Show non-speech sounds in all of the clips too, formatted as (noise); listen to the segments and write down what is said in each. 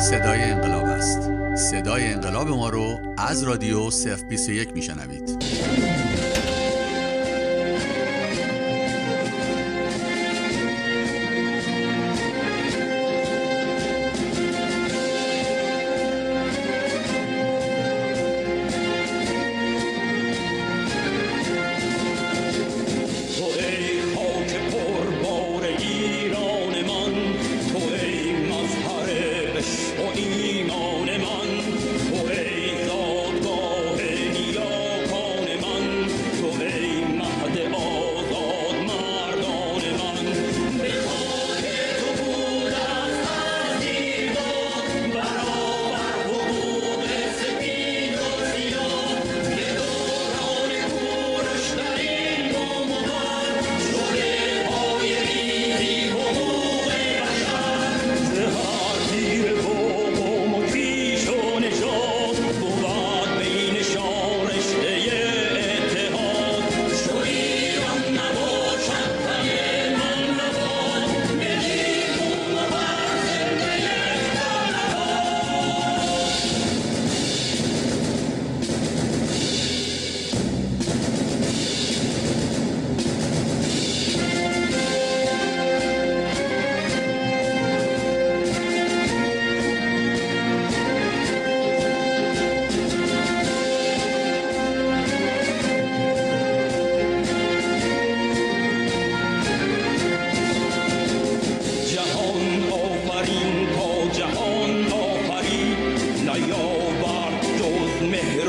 صدای انقلاب است. صدای انقلاب ما رو از رادیو 021 میشنوید. نیاورد جز مهر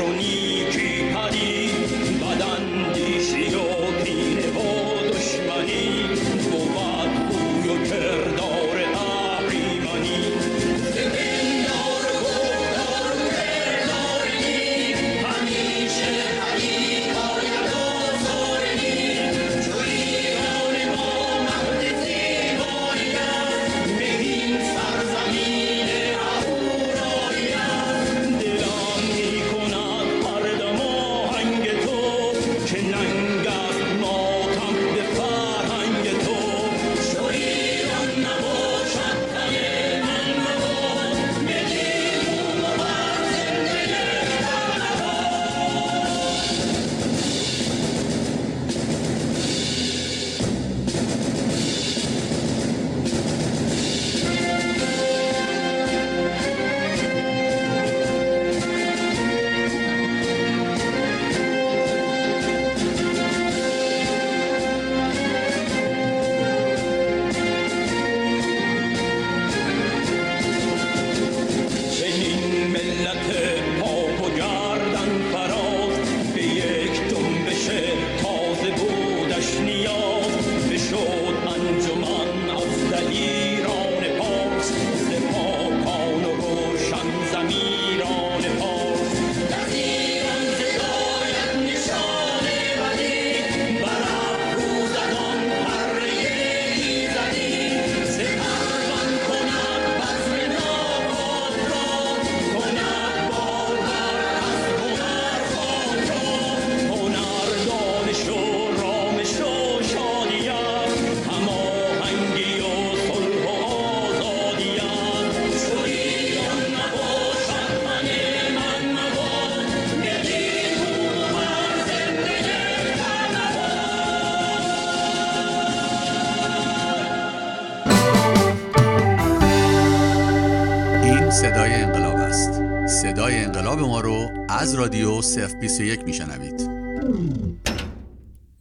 صدای انقلاب ما رو از رادیو 021 میشنوید.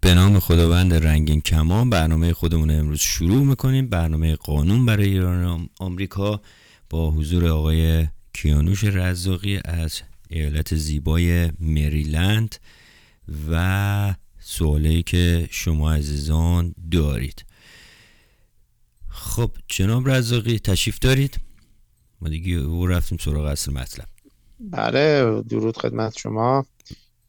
به نام خداوند رنگین کمان برنامه خودمون امروز شروع می‌کنیم. برنامه قانون برای ایران آمریکا با حضور آقای کیانوش رزاقی از ایالت زیبای مریلند و سوالی که شما عزیزان دارید. خب جناب رزاقی تشریف دارید؟ ما دیگه او رفتیم سراغ اصل مطلب. بله درود خدمت شما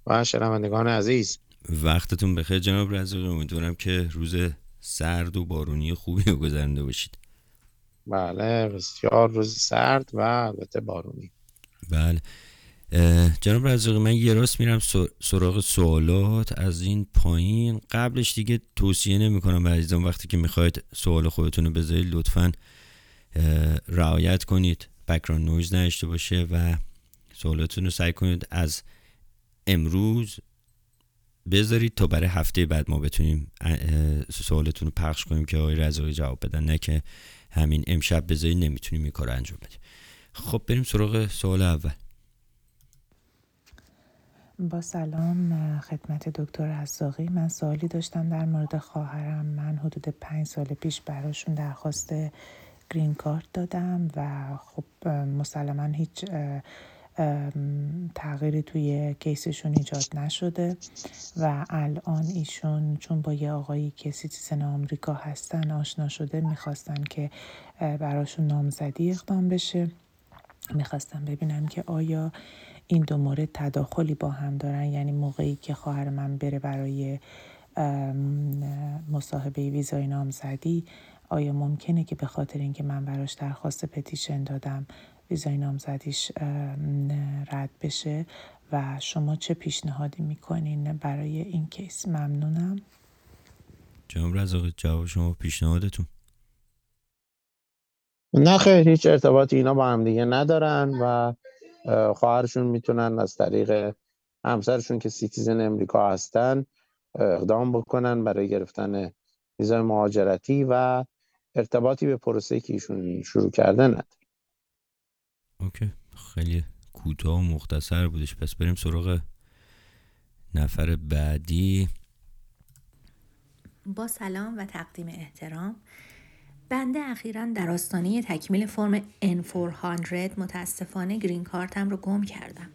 و شنوندگان عزیز. وقتتون بخیر جناب رزاقی امیدوارم که روز سرد و بارونی خوبی رو گذرنده باشید. بله بسیار روز سرد و البته بارونی. بله. جناب رزاقی من یه راست میرم سر- سراغ سوالات از این پایین. قبلش دیگه توصیه نمی کنم به عزیزان وقتی که می‌خواید سوال خودتون رو بذارید لطفا رعایت کنید. بکران نویز نداشته باشه و سوالاتون رو سعی کنید از امروز بذارید تا برای هفته بعد ما بتونیم سوالتون رو پخش کنیم که آقای رضایی جواب بدن. نه که همین امشب بذارید نمی‌تونیم این کار انجام بدیم. خب بریم سراغ سوال اول. با سلام خدمت دکتر رزاقی. من سوالی داشتم در مورد خواهرم. من حدود پنج سال پیش براشون درخواست گرین کارت دادم و خب مسلما هیچ تغییری توی case شون ایجاد نشده و الان ایشون چون با یه آقایی که citizen آمریکا هستن آشنا شده می‌خواستن که براشون نامزدی اقدام بشه. می‌خواستم ببینم که آیا این دو مورد تداخلی با هم دارن یعنی موقعی که خواهر من بره برای مصاحبه ویزای نامزدی آیا ممکنه که به خاطر اینکه من براش درخواست پتیشن دادم ویزای نامزدیش رد بشه و شما چه پیشنهادی می‌کنین برای این کیس؟ ممنونم. جناب رزاقی جواب شما پیشنهادتون. نه خیلی هیچ ارتباطی اینا با هم دیگه ندارن و خواهرشون می‌تونن از طریق همسرشون که citizen امریکا هستن اقدام بکنن برای گرفتن ویزای مهاجرتی و ارتباطی به پروسه که ایشون شروع کرده نداره okay. خیلی کوتاه و مختصر بودش. پس بریم سراغ نفر بعدی. با سلام و تقدیم احترام. بنده اخیرا در آستانه تکمیل فرم N400 متاسفانه گرین کارتم رو گم کردم.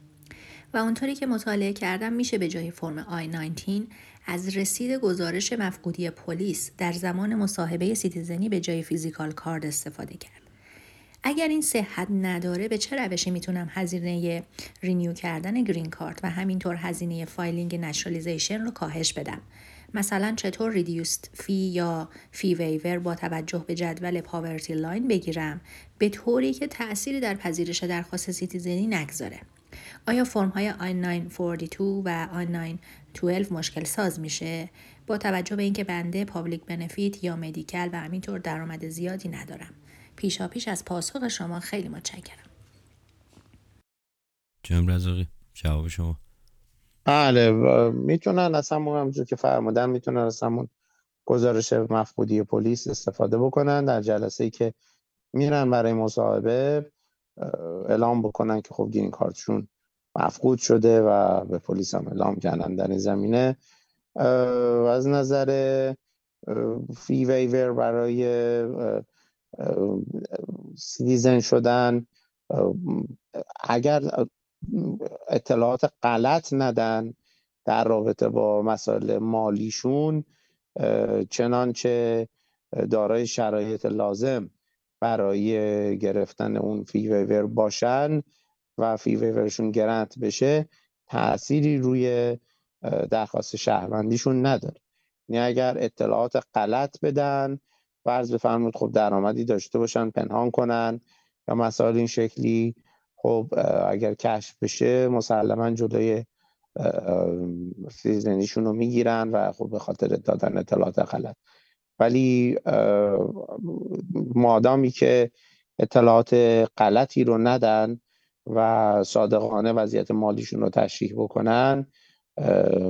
و اونطوری که مطالعه کردم میشه به جای فرم I-90 از رسید گزارش مفقودی پلیس در زمان مصاحبه citizen ی به جای physical card استفاده کرد. اگر این صحت نداره به چه روشی می‌تونم هزینه renew کردن گرین کارت و همینطور هزینه filing naturalization رو کاهش بدم؟ مثلا چطور reduced fee یا fee waiver با توجه به جدول poverty line بگیرم؟ به طوری که تأثیری در پذیرش درخواست citizen ی نگذاره. آیا فرم های I942 و I912 مشکل ساز میشه؟ با توجه به اینکه بنده public benefit یا Medi-Cal و همینطور درآمد زیادی ندارم. پیشا پیش از پاسخ شما خیلی متشکرم. جناب رزاقی جواب شما. بله می‌تونن از همون همونجور که فرمودن می‌تونن از همون گزارش مفقودی پلیس استفاده بکنن. در جلسه ای که میرن برای مصاحبه اعلام بکنن که خب گرین کارتشون مفقود شده و به پلیس هم اعلام کردن در این زمینه. از نظر fee waiver برای citizen شدن اگر اطلاعات غلط ندن در رابطه با مسائل مالیشون چنانچه دارای شرایط لازم برای گرفتن اون فی ویور باشن و فی ویورشون گرنت بشه تأثیری روی درخواست شهروندیشون نداره. یعنی اگر اطلاعات غلط بدن فرض بفرمایید خب درآمدی داشته باشن پنهان کنن یا مسائل این شکلی خب اگر کشف بشه مسلما جلوی citizen یشون رو می‌گیرن و خب به خاطر دادن اطلاعات غلط. ولی مادامی که اطلاعات غلطی رو ندن و صادقانه وضعیت مالیشون رو تشریح بکنن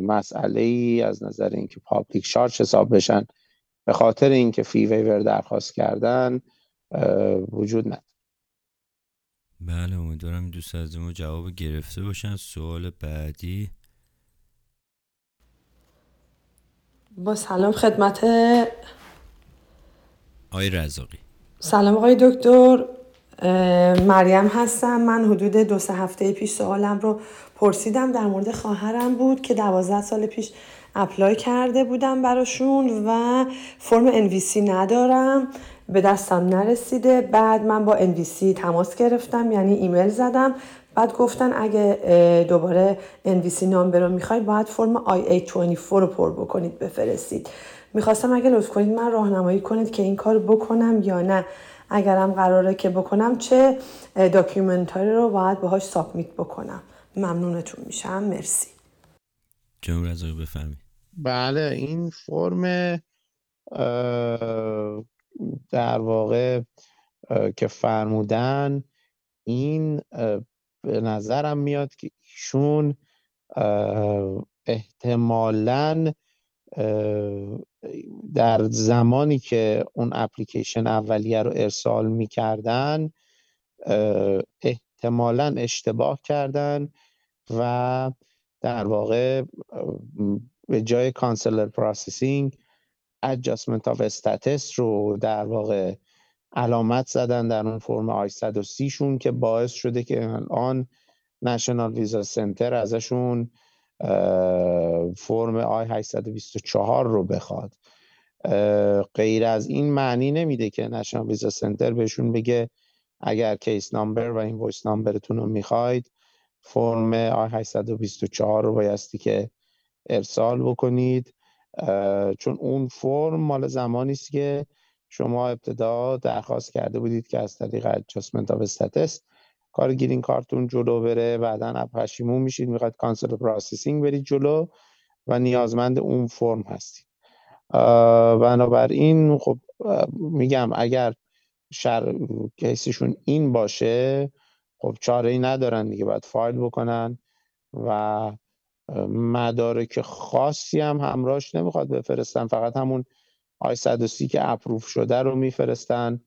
مسئله ای از نظر اینکه public charge حساب بشن به خاطر اینکه fee waiver درخواست کردن وجود نداره. بله امیدوارم این دوست از ما جواب گرفته باشن. سوال بعدی. با سلام خدمت آقای رزاقی. سلام آقای دکتر. مریم هستم. من حدود دو سه هفته پیش سوالم رو پرسیدم. در مورد خواهرم بود که دوازده سال پیش اپلای کرده بودم براشون و فرم NVC ندارم. به دستم نرسیده. بعد من با NVC تماس گرفتم یعنی ایمیل زدم. بعد گفتن اگه دوباره NVC number رو می‌خواید باید فرم I-824 رو پر بکنید بفرستید. می‌خواستم اگه لطف کنید من راهنمایی کنید که این کار بکنم یا نه. اگرم قراره که بکنم چه document هایی رو باید باهاش submit بکنم. ممنونتون میشم. مرسی. جناب رزاقی بفهمید بله این فرم در واقع که فرمودن این به نظرم میاد که ایشون احتمالا در زمانی که اون اپلیکیشن اولیه رو ارسال می‌کردن احتمالا اشتباه کردن و در واقع به جای consular processing adjustment of status رو در واقع علامت زدن در اون فرم I-130 شون که باعث شده که الان National Visa Center ازشون فرم I-824 رو بخواد. غیر از این معنی نمیده که National Visa Center بهشون بگه اگر case number و invoice number تون رو می‌خواید فرم I-824 رو بایستی که ارسال بکنید. چون اون فرم مال زمانی است که شما ابتدا درخواست کرده بودید که از طریق adjustment of status کار گرین کارتتون جلو بره. بعدا پشیمون میشید می‌خواد consular processing برید جلو و نیازمند اون فرم هستید. بنابراین خب میگم اگر شر کیسشون این باشه خب چاره ای ندارن دیگه باید فایل بکنن و مدارک خاصی هم همراهش نمی‌خواد بفرستن. فقط همون آی 130 که اپروف شده رو میفرستن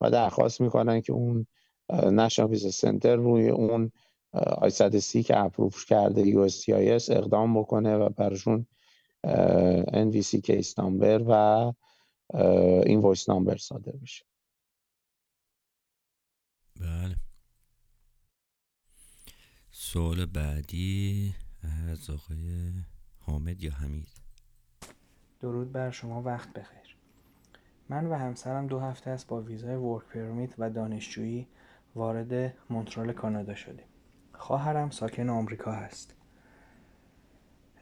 و درخواست می‌کنن که اون نشنال ویزا سنتر روی اون آی 130 که اپروف کرده یو اقدام بکنه و براشون NVC case number و invoice number صادر بشه. بله. سوال بعدی از آقای حامد یا حمید؟ درود بر شما وقت بخیر. من و همسرم دو هفته است با ویزای work permit و دانشجویی وارد مونترال کانادا شدیم. خواهرم ساکن آمریکا هست.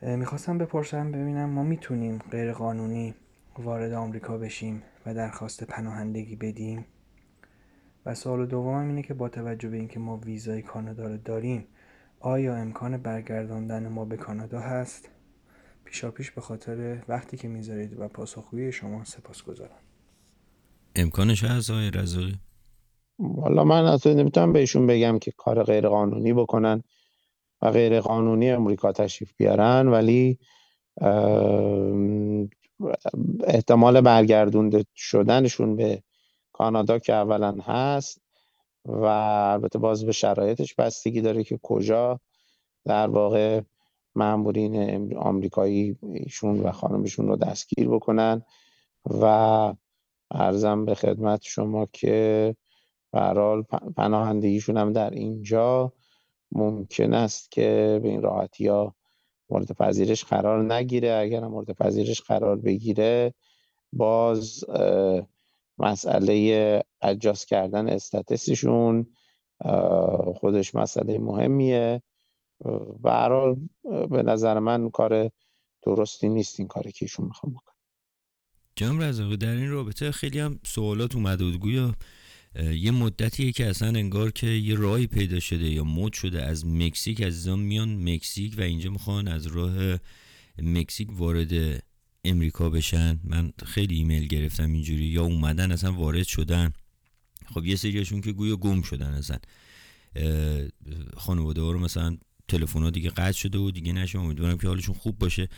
می‌خواستم بپرسم ببینم ما می‌تونیم غیر قانونی وارد آمریکا بشیم و درخواست پناهندگی بدیم؟ و سوال دومم اینه که با توجه به اینکه ما ویزای کانادا رو داریم آیا امکان برگرداندن ما به کانادا هست؟ پیشا پیش به خاطر وقتی که می‌ذارید و پاسخگویی شما سپاس گذارم امکانش هست آقای رزاقی والا من اصلا نمی‌تونم بهشون بگم که کار غیر قانونی بکنن و غیر قانونی امریکا تشریف بیارن ولی احتمال برگردونده شدنشون به کانادا که اولا هست و البته باز به شرایطش بستگی داره که کجا در واقع مامورین آمریکایی ایشون و خانمشون رو دستگیر بکنن. و ارزم به خدمت شما که برحال پناهندگیشون هم در اینجا ممکن است که به این راحتی ها مورد پذیرش قرار نگیره. اگر مورد پذیرش قرار بگیره باز مسئله اجاز کردن استاتسشون خودش مسئله مهمیه. به به نظر من کار درستی نیست این کاری که ایشون می‌خوام بکنه جام رزاقی در این رابطه خیلی هم سوالات اومده بود. گویا یه مدتیه که اصلا انگار که یه راهی پیدا شده یا مد شده از مکزیک عزیزان میان مکزیک و اینجا می‌خوان از راه مکزیک وارد امریکا بشن. من خیلی ایمیل گرفتم اینجوری. یا اومدن اصلا وارد شدن. خب یه سریاشون که گویا گم شدن اصلا. خانواده ها رو مثلا تلفن ها دیگه قطع شده و دیگه نشه. امیدوارم که حالشون خوب باشه.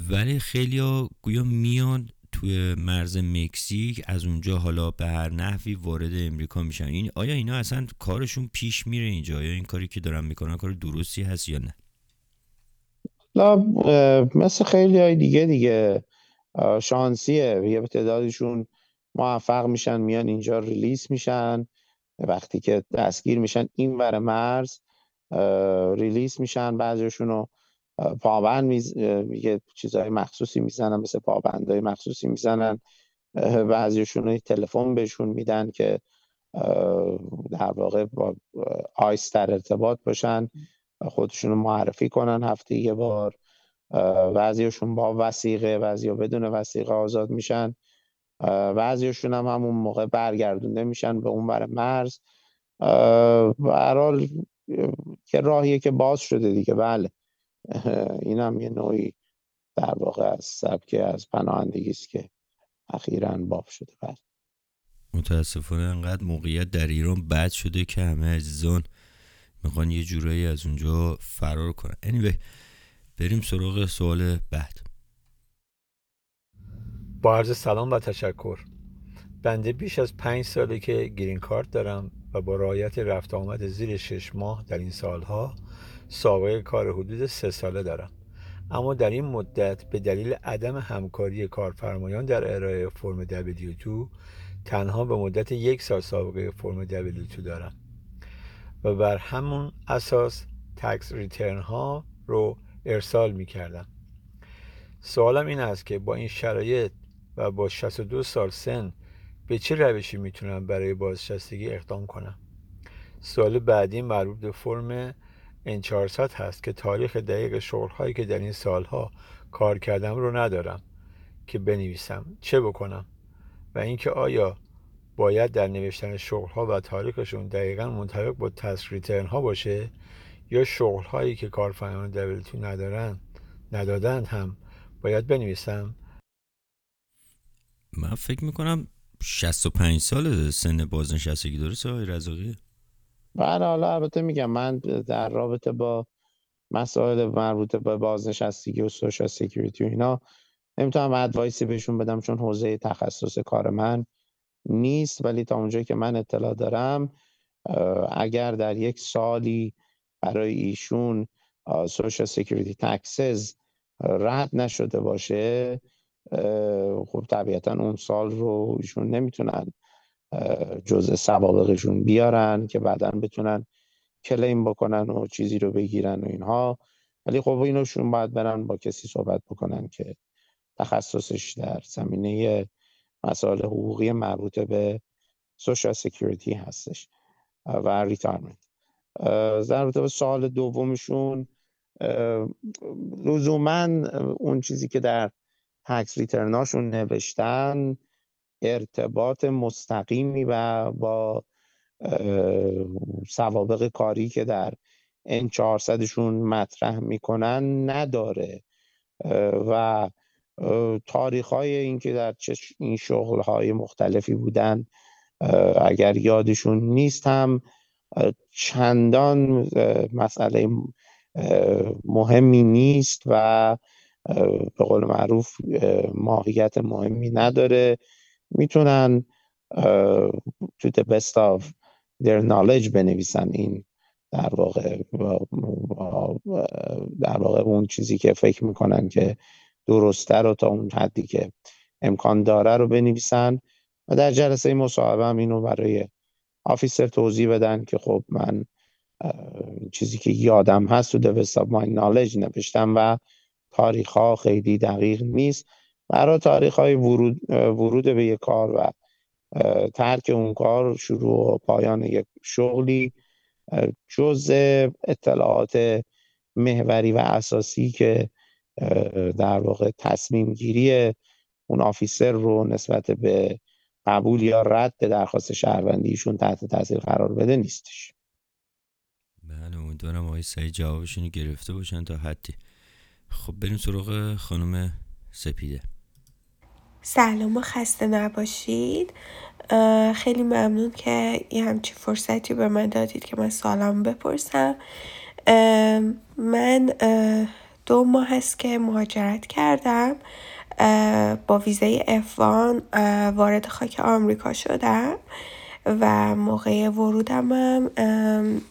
ولی خیلی ها گویا میان توی مرز مکزیک. از اونجا حالا به هر نحوی وارد امریکا میشن. این آیا اینا اصلا کارشون پیش میره اینجا؟ یا این کاری که دارن می‌کنن کار درستی هست یا نه؟ لا مثل خیلی های دیگه دیگه شانسیه. یه تعدادشون موفق میشن میان اینجا ریلیس میشن. وقتی که دستگیر میشن این ور مرز ریلیس میشن بعضیشون رو پابند میز... یه چیزهای مخصوصی می‌زنن مثل پابندهای مخصوصی می‌زنن. بعضیشون تلفن بهشون میدن که در واقع با آیس در ارتباط باشن. خودشون رو معرفی کنن هفته یه بار. بعضیشون با وسیقه بعضی بدون وسیقه آزاد میشن. بعضیشون هم همون موقع برگردونده میشن به اون بر مرز برحال که راهیه که باز شده دیگه. بله. (laughs) این هم یه نوعی در واقع از سبک از پناهندگی است که اخیرا باب شده. بله. متاسفانه انقدر موقعیت در ایران بد شده که همه عزیزان می‌خوان یه جورایی از اونجا فرار کنن. Anyway بریم سراغ سوال بعد. با عرض سلام و تشکر. بنده بیش از پنج ساله که گرین کارت دارم و با رعایت رفت آمد زیر شش ماه در این سالها سابقه کار حدود سه ساله دارم. اما در این مدت به دلیل عدم همکاری کارفرمایان در ارائه فرم W2 تنها به مدت یک سال سابقه فرم W2 دارم. و بر همون اساس تکس ریترن ها رو ارسال می کردم سوالم این است که با این شرایط و با 62 سال سن به چه روشی می‌تونم برای بازنشستگی اقدام کنم؟ سوال بعدی مربوط به فرم N400 هست که تاریخ دقیق شغل هایی که در این سالها کار کردم رو ندارم که بنویسم. چه بکنم؟ و اینکه آیا باید در نوشتن شغل ها و تاریخشون دقیقا منطبق با تسک ریترن ها باشه یا شغل هایی که کارفرمایان W2 ندارن ندادن هم باید بنویسم؟ من فکر می‌کنم 65 سال سن بازنشستگی داره آقای رزاقی بله حالا البته میگم من در رابطه با مسائل مربوط به بازنشستگی و social security و اینا نمی‌تونم advice ی بهشون بدم چون حوزه تخصص کار من نیست ولی تا اونجایی که من اطلاع دارم اگر در یک سالی برای ایشون سوشال سکیوریتی تکسز رد نشده باشه خب طبیعتا اون سال رو ایشون نمی‌تونن جزء سوابقشون بیارن که بعدا بتونن کلیم بکنن و چیزی رو بگیرن و اینها. ولی خب اینوشون باید برن با کسی صحبت بکنن که تخصصش در زمینه مسائل حقوقی مربوط به social security هستش و retirement در به سال دومشون لزوما اون چیزی که در tax return اشون نوشتن ارتباط مستقیمی و با سوابق کاری که در N-400 شون مطرح می‌کنن نداره. و تاریخ های این که در این شغل های مختلفی بودن اگر یادشون نیست هم چندان مسئله مهمی نیست و به قول معروف ماهیت مهمی نداره. می‌تونن تو the best of their knowledge بنویسن این در واقع در واقع اون چیزی که فکر می‌کنن که درسته رو تا اون حدی که امکان داره رو بنویسن و در جلسه مصاحبه هم اینو برای آفیسر توضیح بدن که خب من چیزی که یادم هست تو دوست of my knowledge نوشتم و تاریخ ها خیلی دقیق نیست. برای تاریخ های ورود, ورود به یک کار و ترک اون کار شروع و پایان یک شغلی جز اطلاعات محوری و اساسی که در واقع تصمیم گیری اون آفیسر رو نسبت به قبول یا رد درخواست شهروندیشون تحت تاثیر قرار بده نیستش. بله امیدوارم آقای سعید جوابشون گرفته باشن تا حدی. خب بریم سراغ خانم سپیده. سلام و خسته نباشید. خیلی ممنون که یه همچی فرصتی به من دادید که من سالم بپرسم. من دو ماه هست که مهاجرت کردم با ویزای افوان وارد خاک آمریکا شدم و موقع ورودم هم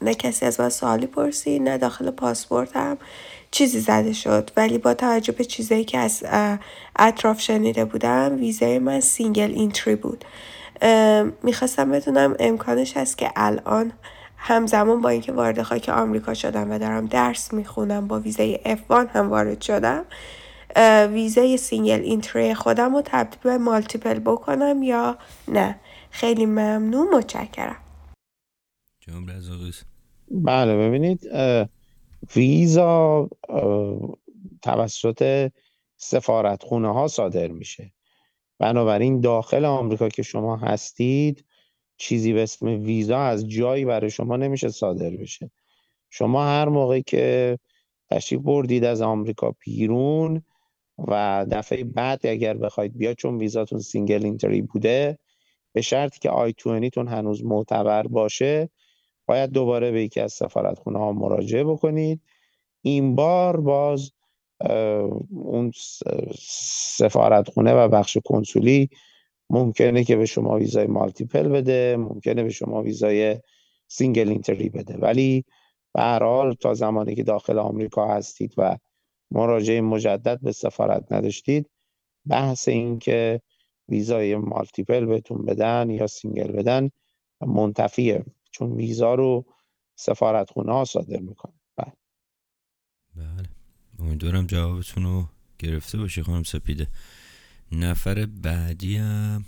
نه کسی از من سوالی پرسید نه داخل پاسپورتم چیزی زده شد. ولی با توجه به چیزایی که از اطراف شنیده بودم ویزای من single entry بود. می‌خواستم بدونم امکانش هست که الان همزمان با اینکه وارد خاک آمریکا شدم و دارم درس می‌خونم با ویزای F1 هم وارد شدم ویزای single entry خودم رو تبدیل به multiple بکنم یا نه؟ خیلی ممنون متشکرم. بله ببینید ویزا توسط سفارتخونه ها صادر میشه. بنابراین داخل آمریکا که شما هستید چیزی به اسم ویزا از جایی برای شما نمیشه صادر بشه. شما هر موقع که تشریف بردید از آمریکا بیرون و دفعه بعد اگر بخواید بیاد چون ویزاتون single entry بوده به شرطی که I-20 تون هنوز معتبر باشه باید دوباره به یکی از سفارتخونه ها مراجعه بکنید. این بار باز اون سفارتخونه و بخش کنسولی ممکنه که به شما ویزای multiple بده ممکنه به شما ویزای single entry بده. ولی به هر حال تا زمانی که داخل آمریکا هستید و مراجعه مجدد به سفارت نداشتید بحث این که ویزای multiple بهتون بدن یا single بدن منتفیه چون ویزا رو سفارت خونه ها صادر می‌کنه. بله. بله. امیدوارم جوابتون رو گرفته باشی خانم سپیده. نفر بعدی هم.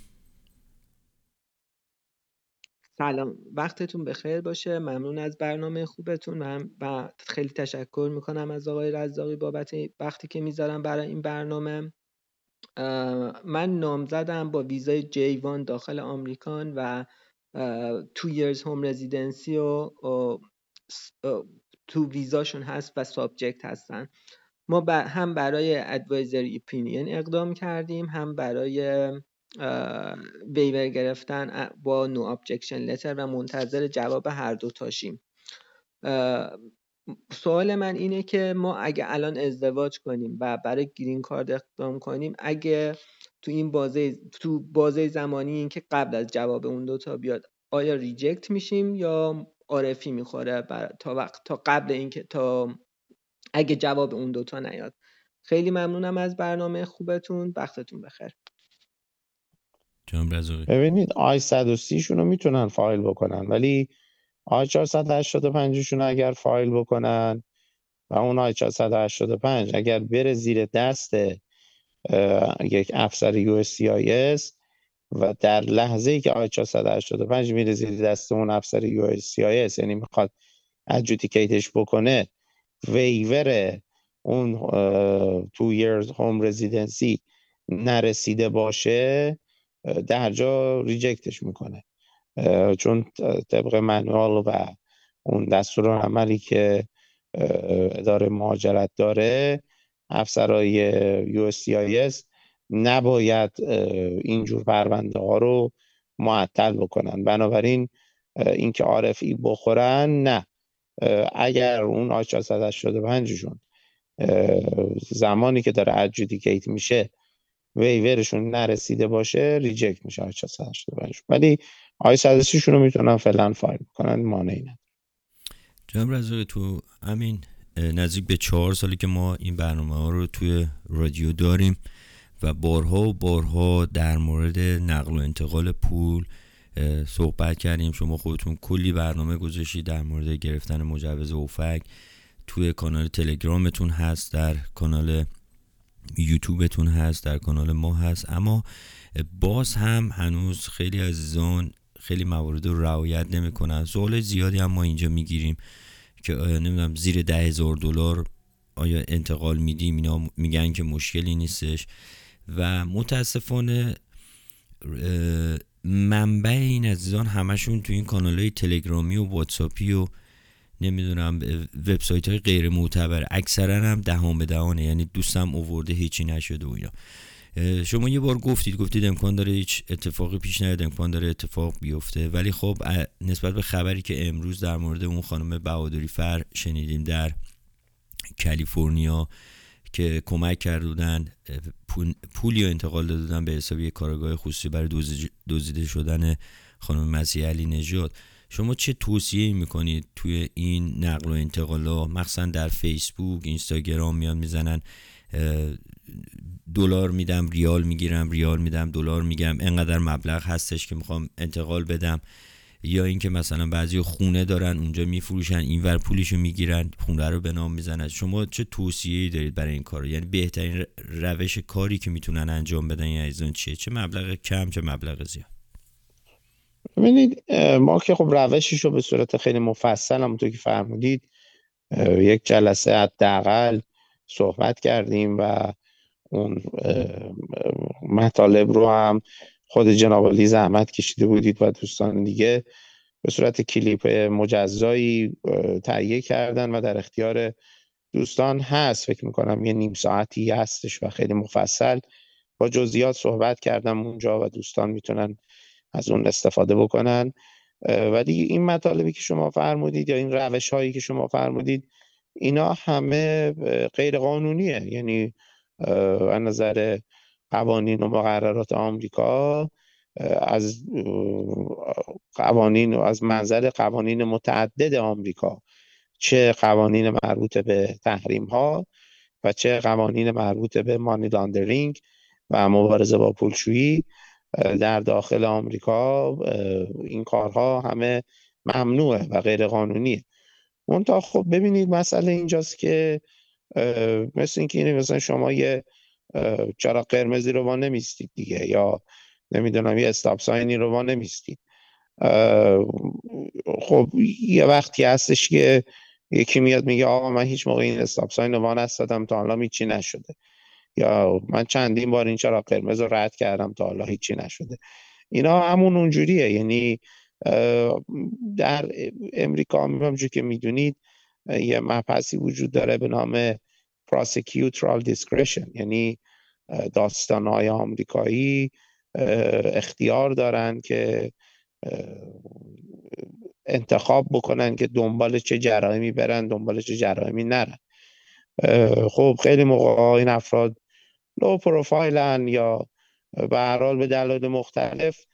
سلام. وقتتون بخیر باشه. ممنون از برنامه خوبتون. من و خیلی تشکر می‌کنم از آقای رزاقی بابت وقتی که می‌ذارم برای این برنامه. من نامزدم با ویزای J1 داخل آمریکان و two years home residency و تو ویزاشون هست و subject هستن. ما هم برای advisory opinion اقدام کردیم هم برای waiver گرفتن با no objection letter و منتظر جواب هر دو تاشیم. سوال من اینه که ما اگه الان ازدواج کنیم و برای green card اقدام کنیم اگه تو این بازه تو بازه زمانی این که قبل از جواب اون دوتا بیاد آیا reject میشیم یا RFE می‌خوره تا وقت تا قبل اینکه تا اگه جواب اون دوتا نیاد. خیلی ممنونم از برنامه خوبتون. وقتتون بخیر. ببینید I-130 شون رو می‌تونن فایل بکنن ولی I-485 شون اگر فایل بکنن و اون I-485 اگر بره زیر دست یک افسر USCIS و در لحظه ای که I-485 میره زیر دست اون افسر USCIS یعنی می‌خواد adjudicate ش بکنه waiver اون two years home residency نرسیده باشه در جا reject ش می‌کنه. چون طبق منوال و اون دستور عملی که اداره مهاجرت داره افسرهای USCIS نباید اینجور پرونده ها رو معطل بکنن. بنابراین اینکه RFE بخورن نه. اگر اون I-485 شون زمانی که داره adjudicate میشه waiver شون نرسیده باشه reject میشه I-485 ولی I-130 شون رو می‌تونن فعلا فایل بکنن مانعی نداره جناب رزاقی تو همین نزدیک به چهار سالی که ما این برنامه ها رو توی رادیو داریم و بارها و بارها در مورد نقل و انتقال پول صحبت کردیم. شما خودتون کلی برنامه گذاشتید در مورد گرفتن مجوز اوفک توی کانال تلگرامتون هست در کانال یوتیوبتون هست در کانال ما هست. اما باز هم هنوز خیلی عزیزان خیلی موارد رو رعایت نمی‌کنن. سوال زیادی هم ما اینجا می‌گیریم که نمی‌دونم زیر ده هزار دلار آیا انتقال میدیم؟ اینا میگن که مشکلی نیستش. و متاسفانه منبع این عزیزان همشون تو این کانال های تلگرامی و واتساپی و نمی‌دونم وبسایت های غیر معتبر اکثرا هم دهان به دهانه یعنی دوستم اوورده هیچی نشده و اینا. شما یه بار گفتید گفتید امکان داره هیچ اتفاقی پیش نیاد امکان داره اتفاق بیفته. ولی خب نسبت به خبری که امروز در مورد اون خانم بهادری فر شنیدیم در کالیفرنیا که کمک کردودن پولی و انتقال دادن به حساب یک کارگاه خصوصی برای دزدیده شدن خانم مسیح علی نژاد. شما چه توصیه می‌کنید توی این نقل و انتقال ها مخصوصا در فیسبوک اینستاگرام میان می‌زنن دلار میدم ریال می‌گیرم ریال میدم دلار میگم انقدر مبلغ هستش که می‌خوام انتقال بدم. یا اینکه مثلا بعضی خونه دارن اونجا میفروشن اینور پولشو می‌گیرن خونه رو به نام می‌زنن. شما چه توصیه‌ای دارید برای این کار یعنی بهترین روش کاری که می‌تونن انجام بدن این عزیزان چیه؟ چه مبلغ کم چه مبلغ زیاد؟ ببینید ما که خب روشش رو به صورت خیلی مفصل همونطور که فرمودید یک جلسه حداقل صحبت کردیم و اون مطالب رو هم خود جناب علی زحمت کشیده بودید و دوستان دیگه به صورت کلیپ مجزایی تهیه کردن و در اختیار دوستان هست. فکر می‌کنم یه نیم ساعتی هستش و خیلی مفصل. با جزئیات صحبت کردم اونجا و دوستان می‌تونن از اون استفاده بکنن. ولی این مطالبی که شما فرمودید یا این روش هایی که شما فرمودید اینا همه غیر قانونیه یعنی از نظر قوانین و مقررات آمریکا از قوانین و از منظر قوانین متعدد آمریکا چه قوانین مربوط به تحریم ها و چه قوانین مربوط به مانی لاندرینگ و مبارزه با پولشویی در داخل آمریکا این کارها همه ممنوعه و غیر قانونیه منتها خب ببینید مسئله اینجاست که مثل اینکه اینه مثلا شما یه چرا قرمزی رو با نمیستید دیگه؟ یا نمی‌دونم یه استاپ ساینی رو با نمیستید خب یه وقتی هستش که یکی میاد میگه آقا من هیچ موقع این استاپ ساین رو وان استادم تا حالا هیچی نشده. یا من چندین بار این چرا قرمز رو رد کردم تا حالا هیچی نشده. اینا همون اونجوریه. یعنی در امریکا همونجور که می‌دونید یه مبحثی وجود داره به نام prosecutorial discretion. یعنی داستانهای آمریکایی اختیار دارن که انتخاب بکنن که دنبال چه جرائمی برن دنبال چه جرائمی نرن. خب خیلی موقع این افراد لو پروفایلن یا به هر به دلایل مختلف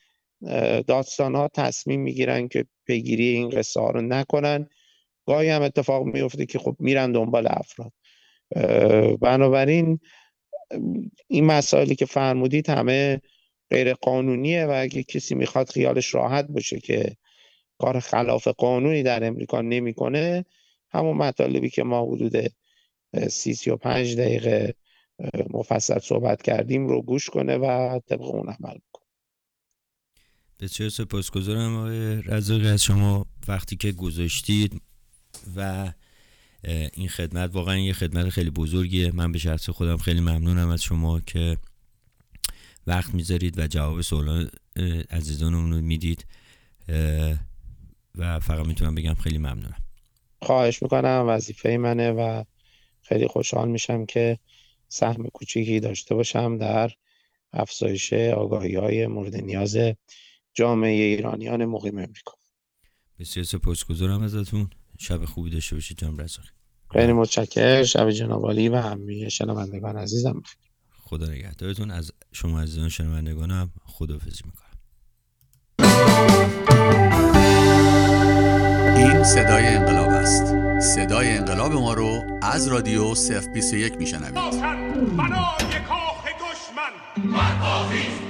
داستان ها تصمیم می‌گیرن که پیگیری این قصه ها رو نکنن. گاهی هم اتفاق میفته که خب میرن دنبال افراد. بنابراین این مسائلی که فرمودید همه غیر قانونیه و اگه کسی می‌خواد خیالش راحت باشه که کار خلاف قانونی در امریکا نمی‌کنه همون مطالبی که ما حدود سی سی و پنج دقیقه مفصل صحبت کردیم رو گوش کنه و طبق اون عمل کنه بسیار سپاسگزارم آقای رزاقی از شما وقتی که گذاشتید و این خدمت واقعا یه خدمت خیلی بزرگیه. من به شخص خودم خیلی ممنونم از شما که وقت می‌ذارید و جواب سوال عزیزانمون رو می‌دید. و فقط می‌تونم بگم خیلی ممنونم. خواهش می‌کنم. وظیفه منه و خیلی خوشحال میشم که سهم کوچیکی داشته باشم در افزایش آگاهی های مورد نیاز جامعه ایرانیان مقیم امریکا. بسیار سپاسگزارم ازتون. شب خوبی داشته باشید جان رزاقی. خیلی متشکر شب جنابالی و همه شنوندگان عزیزم. خدا نگهدارتون. از شما عزیزان شنوندگانم خداحافظی می‌کنم. این صدای انقلاب است. صدای انقلاب ما رو از رادیو صف 21 میشنوید. بنای کاخ دشمن. من حافظ